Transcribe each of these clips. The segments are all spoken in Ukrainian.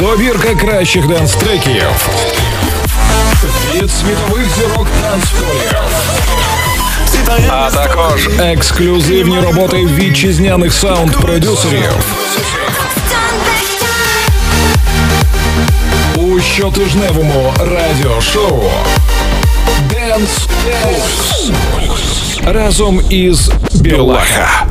Добірка кращих денс-треків від світових зірок танцполів. А також ексклюзивні роботи вітчизняних саунд-продюсерів. У щотижневому радіошоу Dance Pulse разом із Білаха.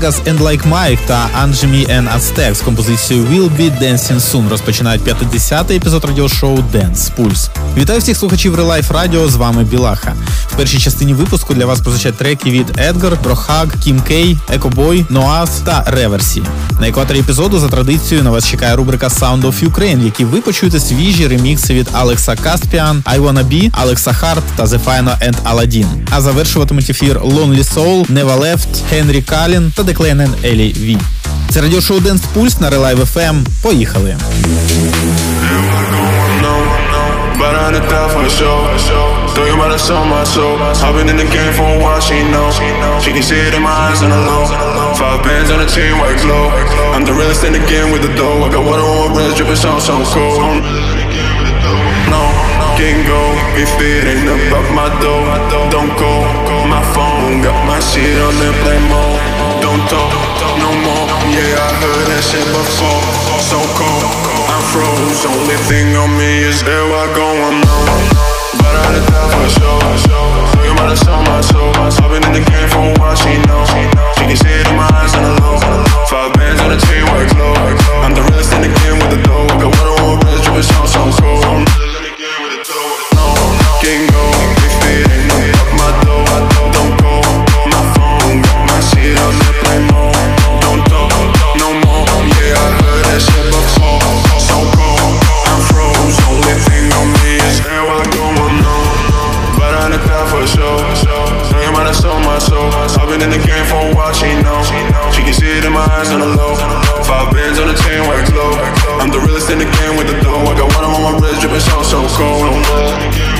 Vegas and Like Mike та Angemi and Azteck з композицією We'll Be Dancing Soon розпочинають 50-й епізод радіошоу Dance Pulse. Вітаю всіх слухачів Релайф Радіо. З вами Білаха. В першій частині випуску для вас прозвучать треки від Едгар, Brohug, Кім Кей, Екобой, Ноас та Реверсі. На екваторі епізоду за традицією на вас чекає рубрика Sound of Ukraine, в якій ви почуєте свіжі ремікси від Алекса Каспіан, I Wanna Be, Алекса Харт та The Final and Aladdin. А завершуватимуть ефір Lonely Soul, Never Left, Henry Калін та Declan Елі Ві. Це радіошоу Dance Pulse на Relive FM. Поїхали! But I die for sure. Throw you about to my soul. I've been in the game for a while, she know. She can see it in my eyes the low. Five bands on the chain, white glow. I'm the realest in the game with the dough. I got water on my wrist, dripping so so cold. No, can't go if it ain't about my dough. Don't go. My phone got my shit on the play mode. Don't talk no more. Yeah, I heard that shit before. So cold, I'm froze. Only thing on me is there I go. I'm I did that for sure. You might have my soul. I've been in the game for a. She knows. She can see it in my eyes on the low. Five bands on the chain, white glow. I'm the realest in the game with the dough. Got water on my wrist, dripping so so cold. No, can't go it up my dough. been in the game for a while, she know. She can see it in my eyes on the low. Five bands on the chain where I glow. I'm the realest in the game with the dough. I got one on my wrist, dripping so, so cold.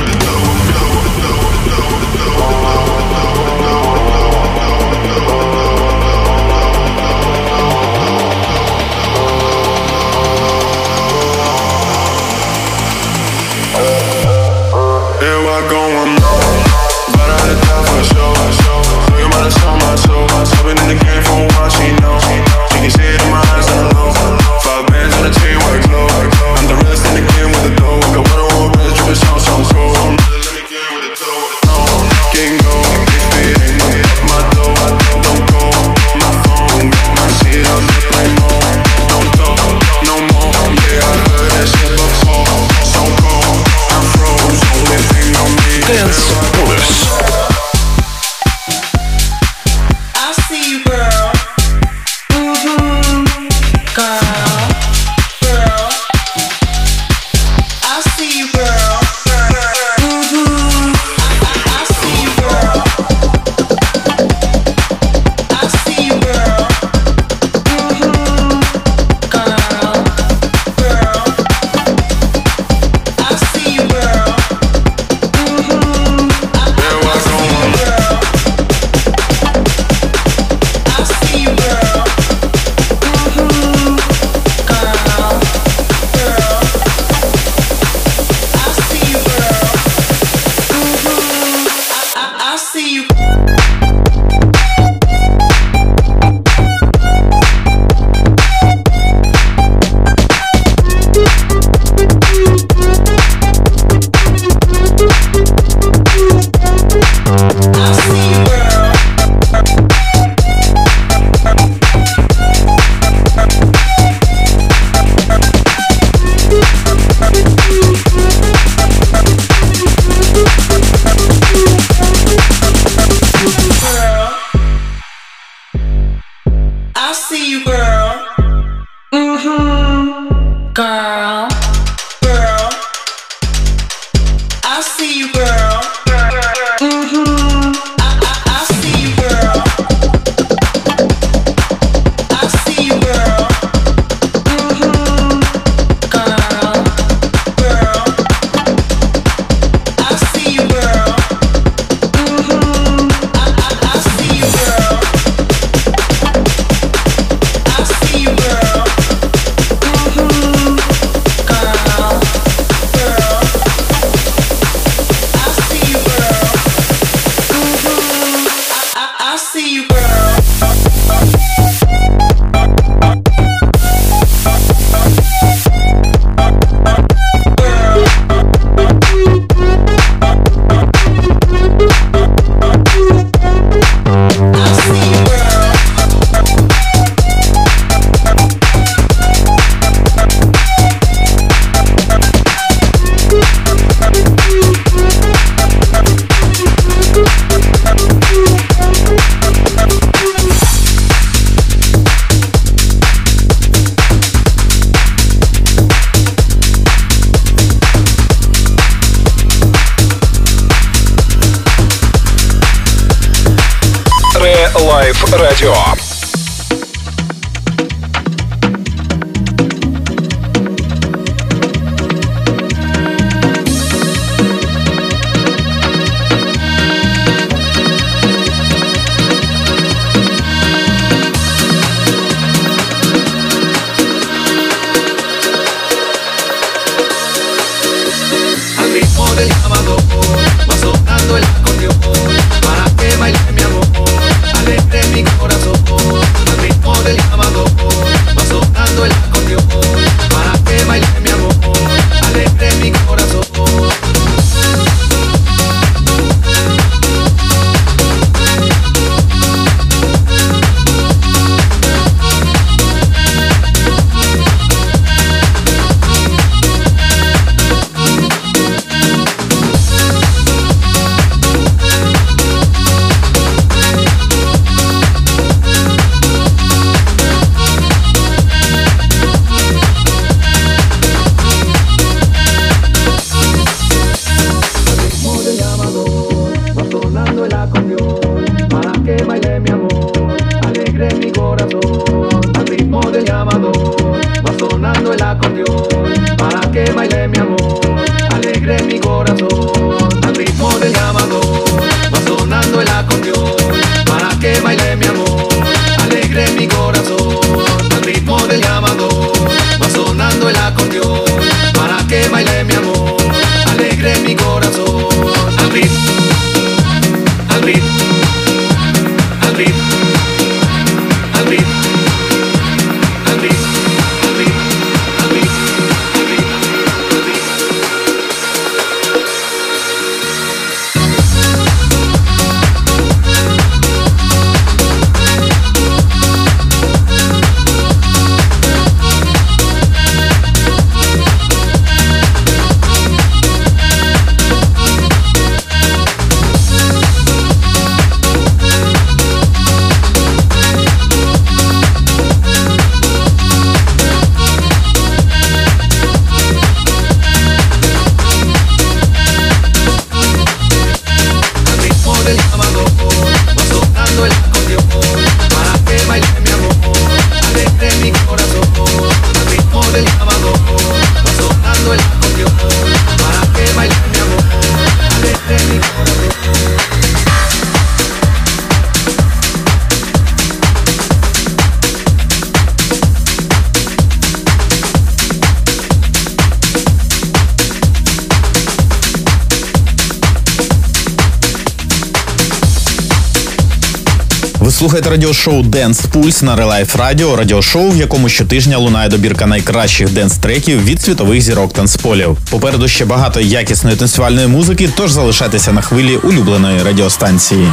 Слухайте радіошоу Dance Pulse на Релайф Радіо, радіошоу, в якому щотижня лунає добірка найкращих денс-треків від світових зірок танцполів. Попереду ще багато якісної танцювальної музики, тож залишайтеся на хвилі улюбленої радіостанції.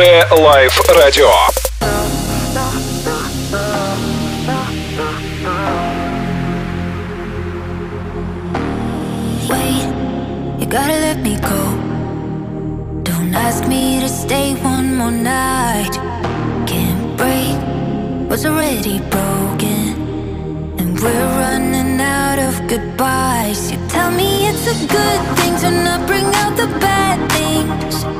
Свежее лайф-радио. Gotta let me go. Don't ask me to stay one more night. Can't break what's already broken. And we're running out of goodbyes. You tell me it's a good thing to not bring out the bad things.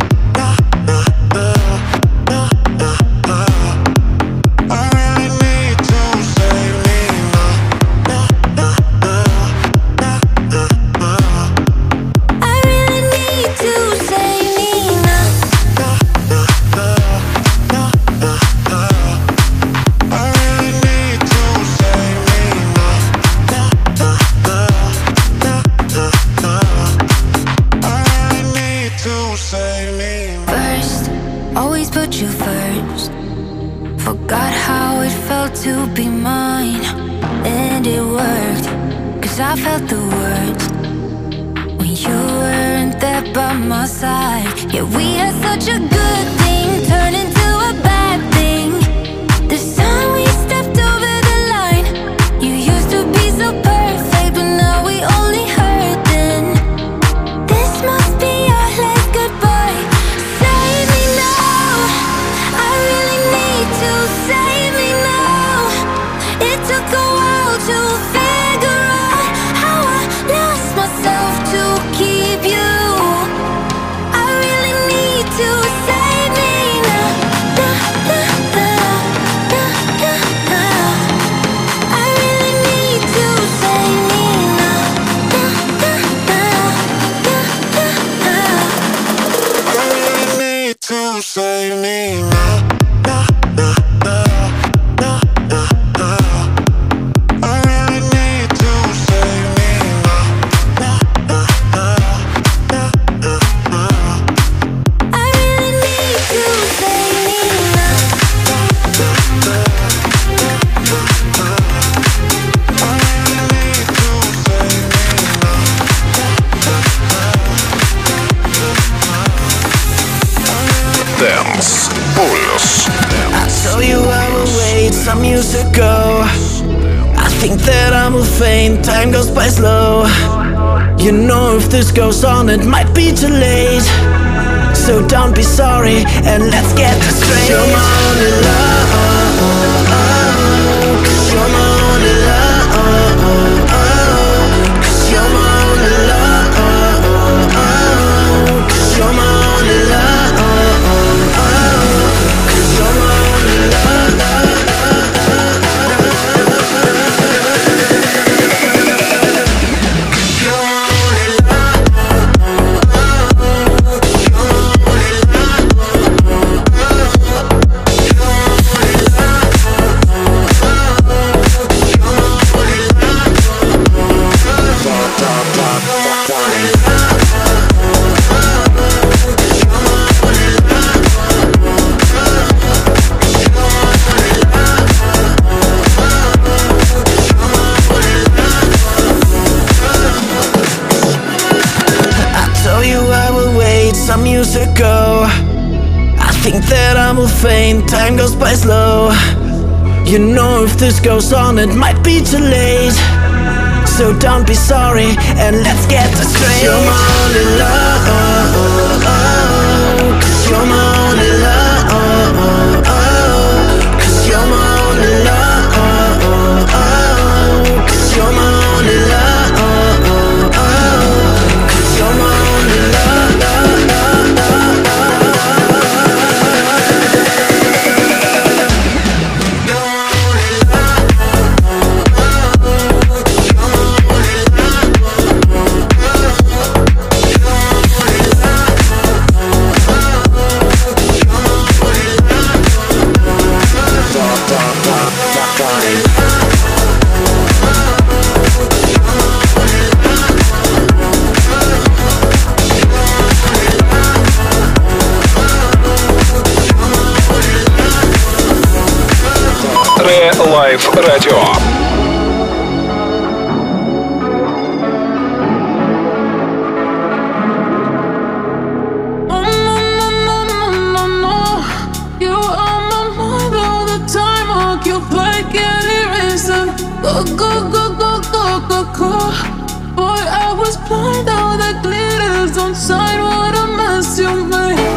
the words when you weren't there by my side. Yeah, we had such a good. this goes on, it might be too late. So don't be sorry, and let's get this straight. You're You know if this goes on it might be too late. So don't be sorry and let's get this straight. You're my only love Cause you're my Первое лайф-радио. Go, go, go, go, go, go, go. Boy, I was blind, all that glitters on side. What a mess you made.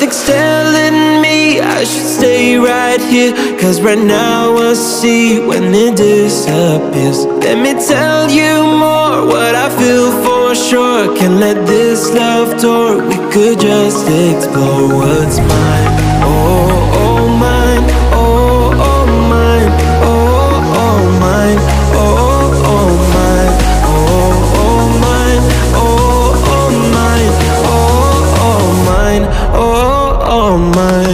Something's telling me I should stay right here. Cause right now I see when it disappears. Let me tell you more what I feel for sure. Can't let this love tour. we could just explore what's mine, oh. my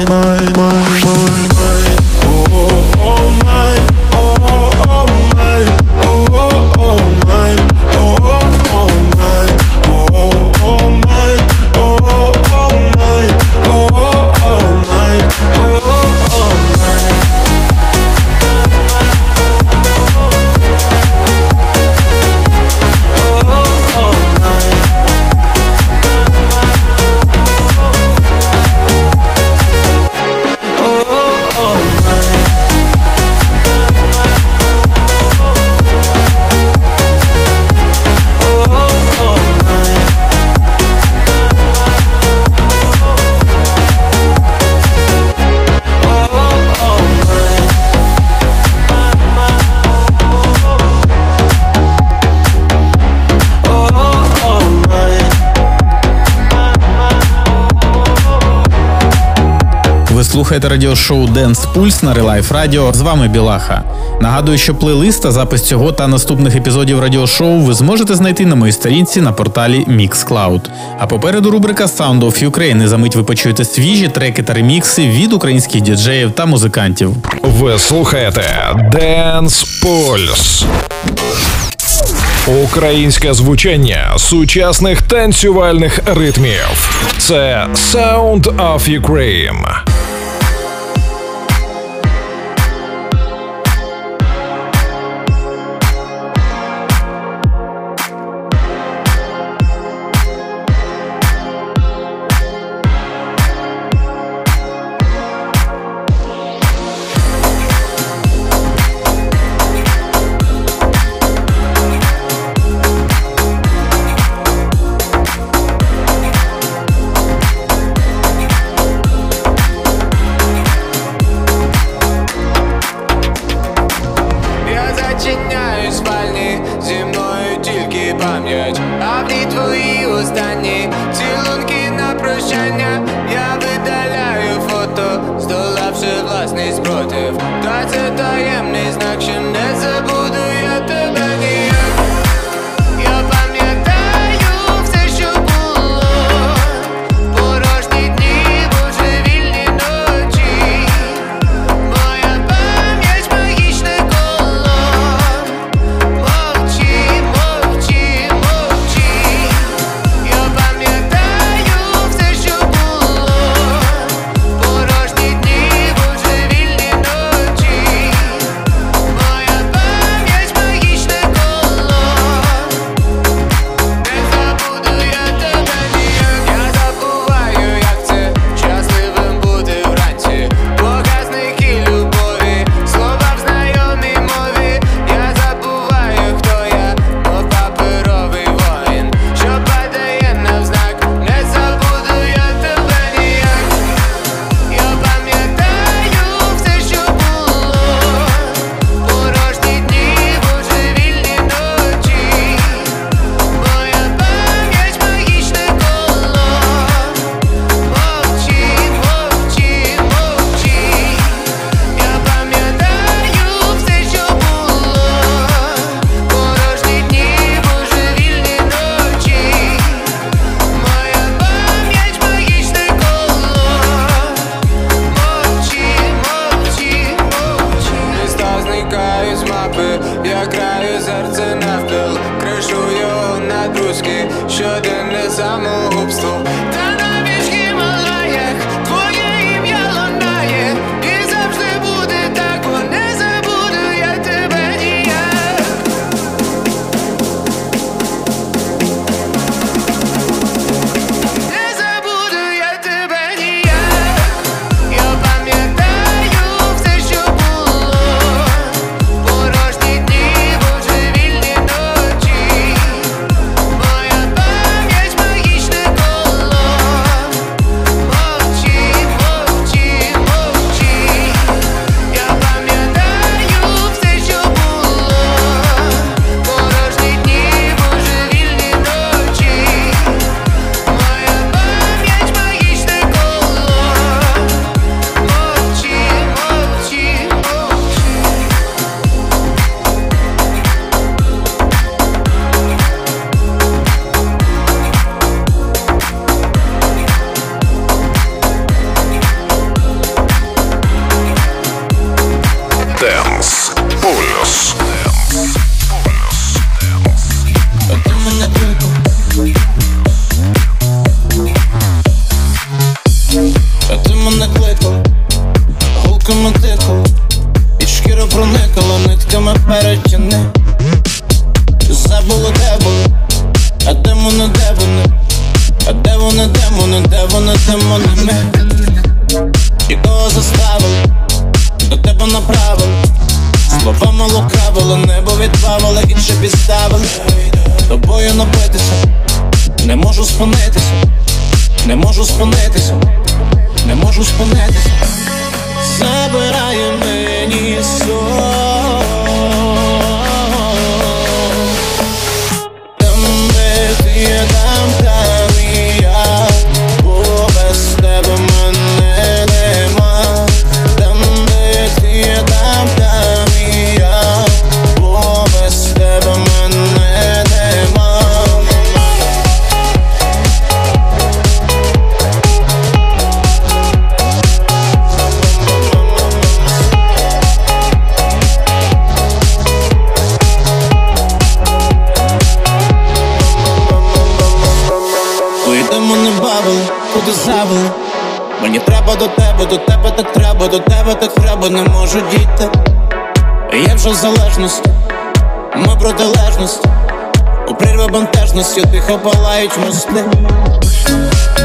Ви слухаєте радіошоу Dance Pulse на Relife Radio. З вами Білаха. Нагадую, що плейлист та запис цього та наступних епізодів радіошоу ви зможете знайти на моїй сторінці на порталі Mixcloud. А попереду рубрика Sound of Ukraine. За мить ви почуєте свіжі треки та ремікси від українських діджеїв та музикантів. Ви слухаєте Dance Pulse. Українське звучання сучасних танцювальних ритмів. Це Sound of Ukraine. Прірві тихо палають мости.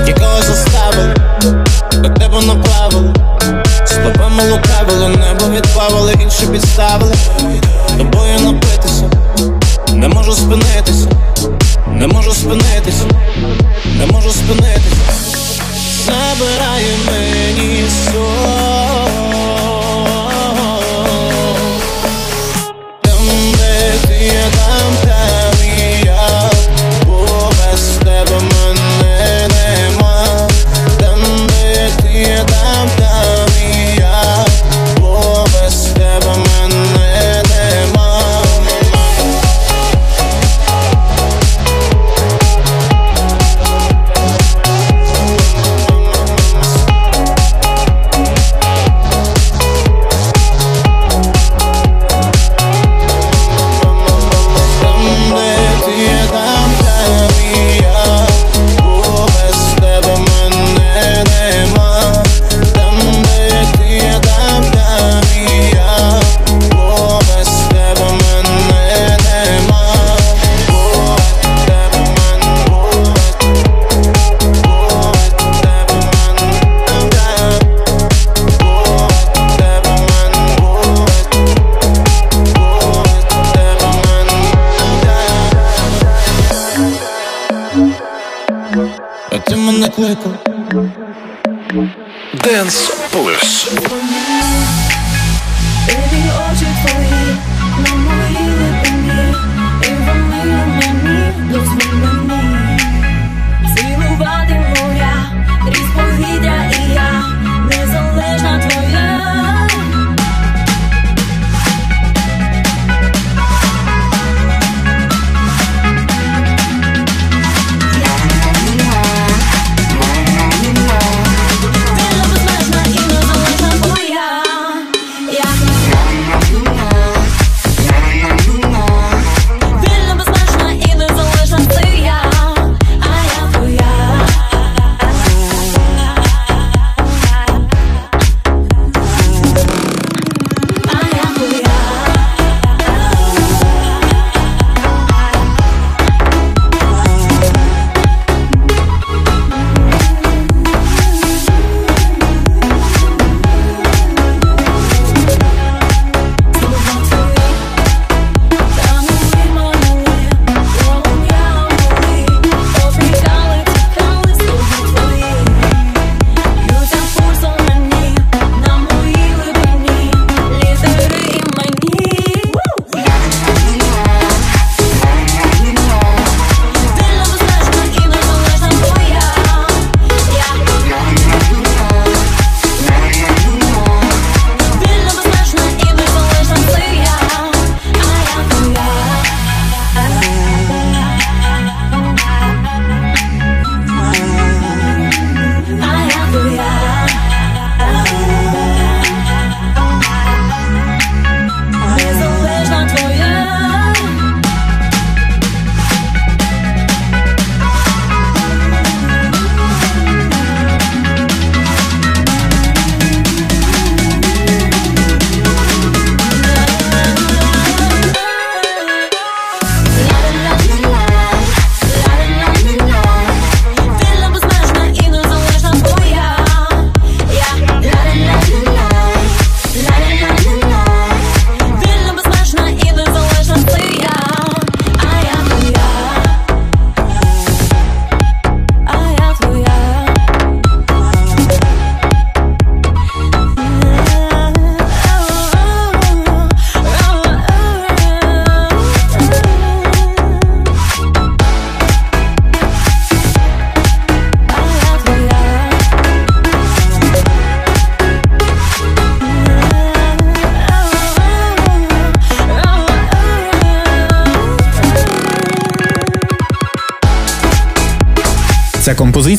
Тікого заставили, до тебе направили. Стопами лукавили, небо відпавили, інші підставили. Тобою напитися, не можу спинитися, не можу спинитися, не можу спинитися. Забирає мені сон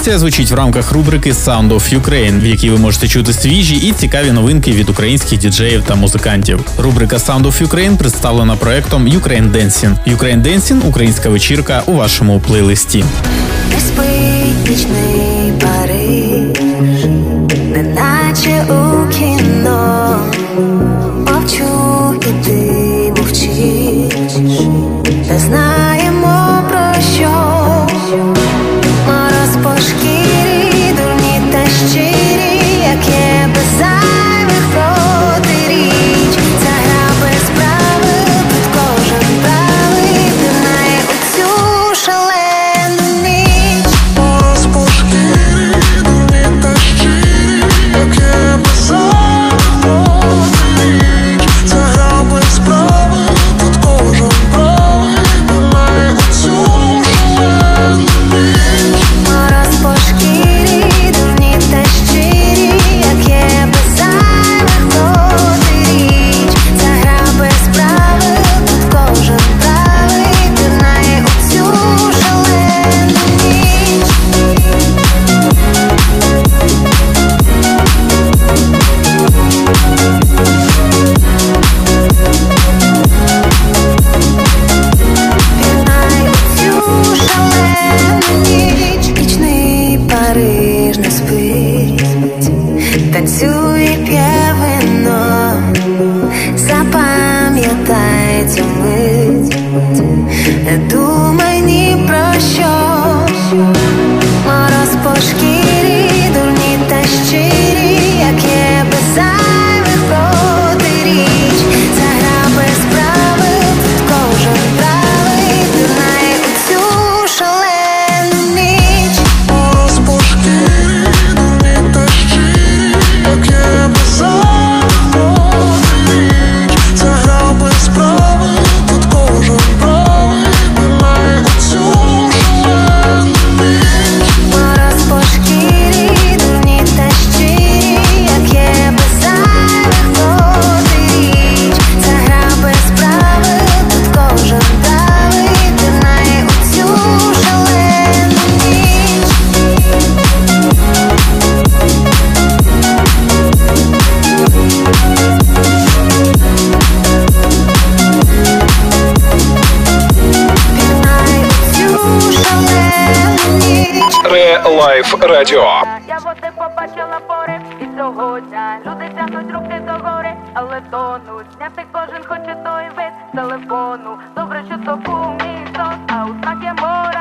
композиція звучить в рамках рубрики Sound of Ukraine, в якій ви можете чути свіжі і цікаві новинки від українських діджеїв та музикантів. Рубрика Sound of Ukraine представлена проектом Ukraine Dancing. Ukraine Dancing – українська вечірка у вашому плейлисті. Не Радіо. Я води побачила пори, і дня люди тягнуть руки до гори, але тонуть. Зняти кожен хоче той вид телефону. Добре, що то був мій а у так є мораль,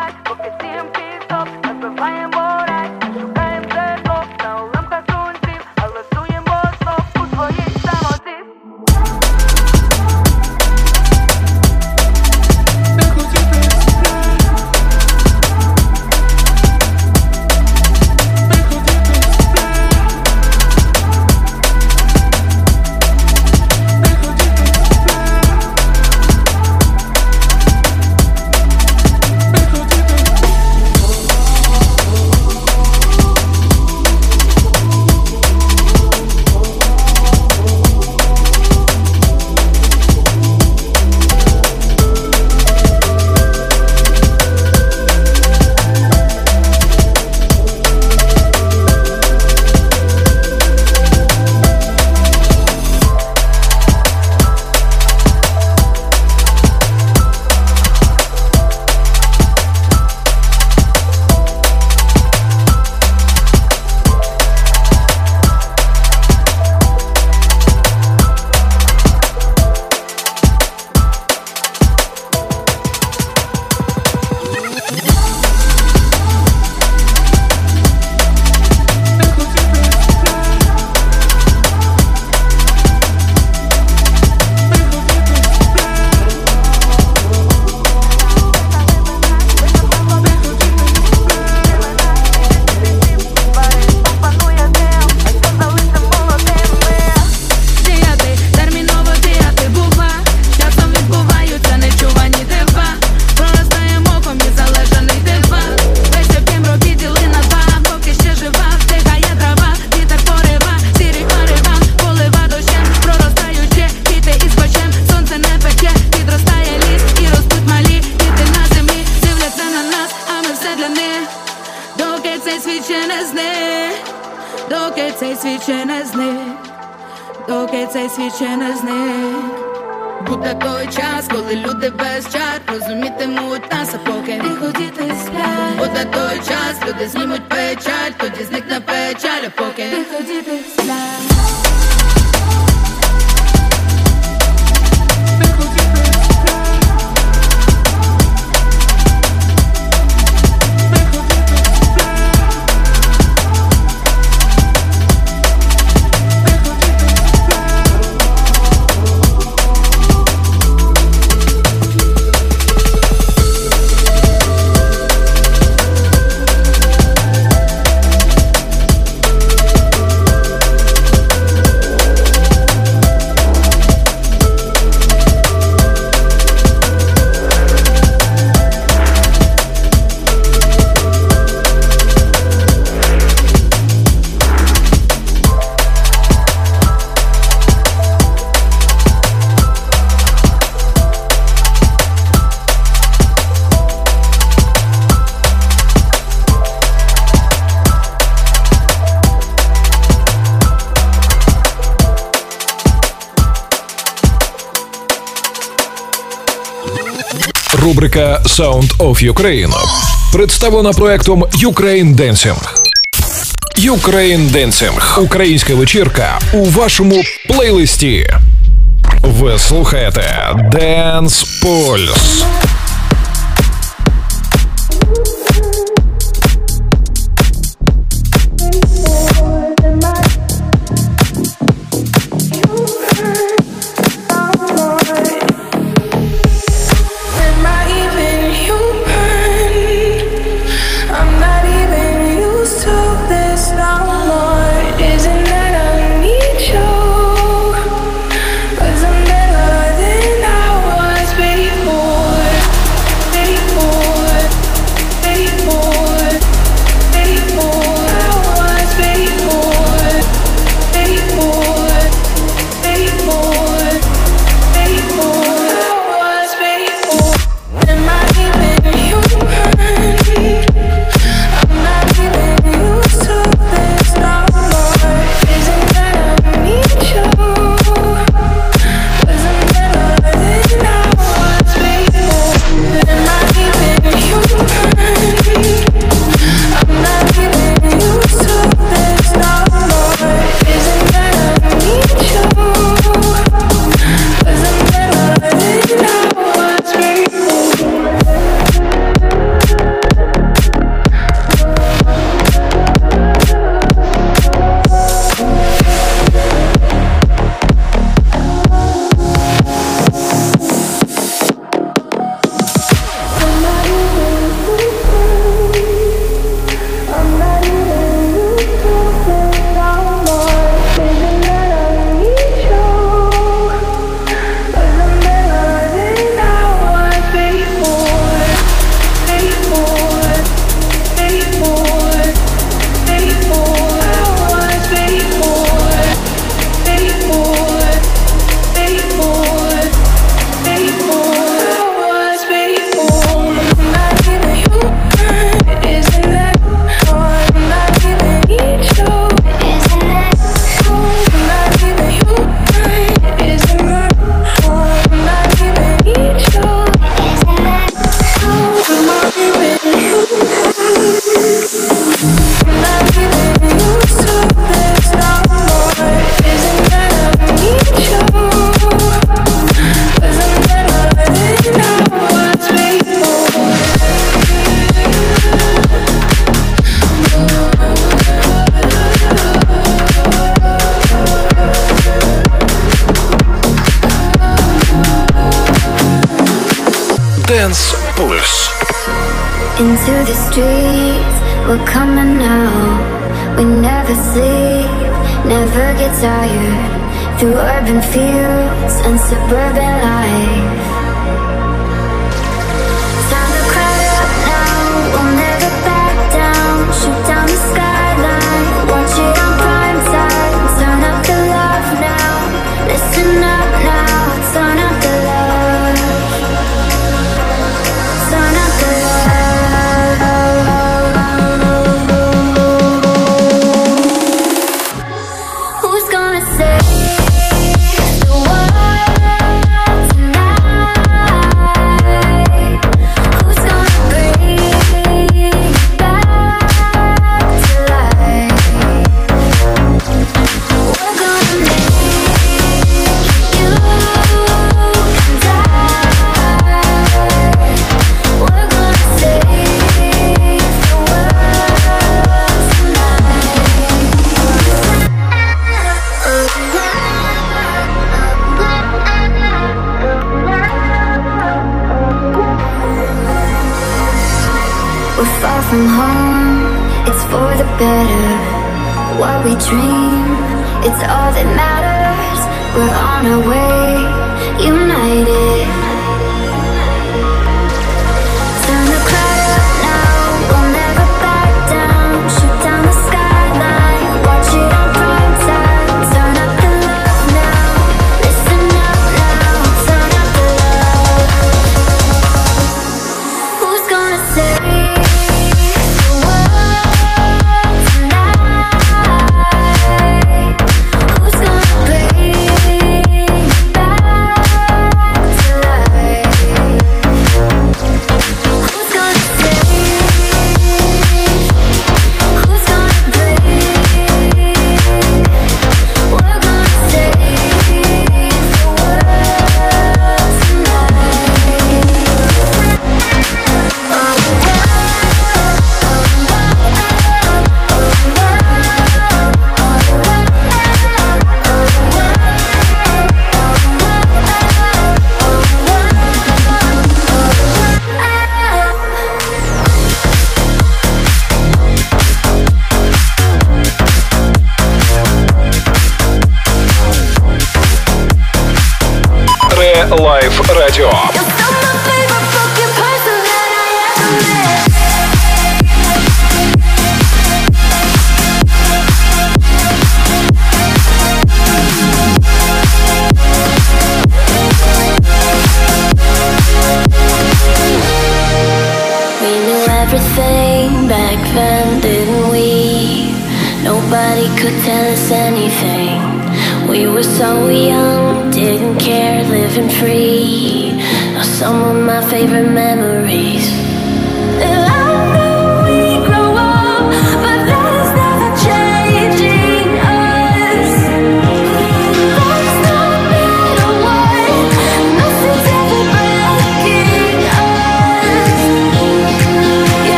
світ ще не зник. Буде той час, коли люди без чар розумітимуть нас, а поки не ходіти сплять. Буде той час, люди знімуть печаль, тоді зникне печаль, а поки тихо діти Рубрика Sound of Ukraine представлена проектом Ukraine Dancing. Ukraine Dancing – українська вечірка у вашому плейлисті. Ви слухаєте Dance Pulse. and fears and suburban Ре Лайф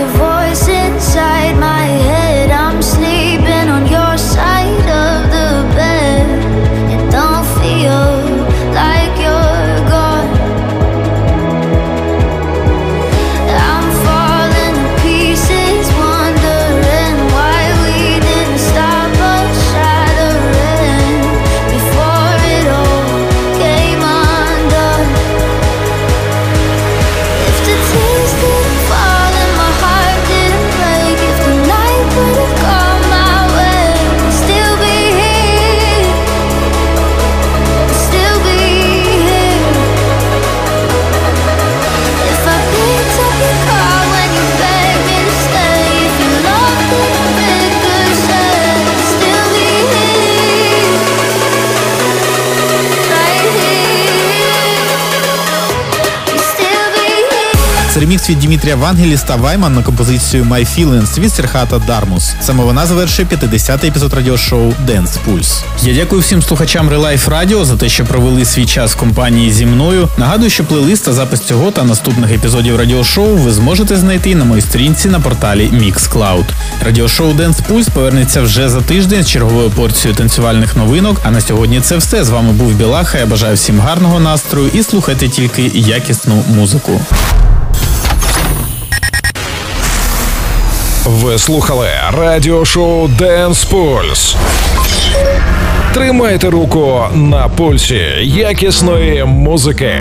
your voice inside my від Дімітрія Вангеліс та Вайман на композицію My Feelings від Серхата Дармус. Саме вона завершує 50-й епізод радіошоу Dance Pulse. Я дякую всім слухачам Relife Radio за те, що провели свій час в компанії зі мною. Нагадую, що плейлист та запис цього та наступних епізодів радіошоу ви зможете знайти на моїй сторінці на порталі Mixcloud. Радіошоу Dance Pulse повернеться вже за тиждень з черговою порцією танцювальних новинок. А на сьогодні це все. З вами був Білаха. Я бажаю всім гарного настрою і слухайте тільки якісну музику. Ви слухали радіошоу Денс Пульс. Тримайте руку на пульсі якісної музики.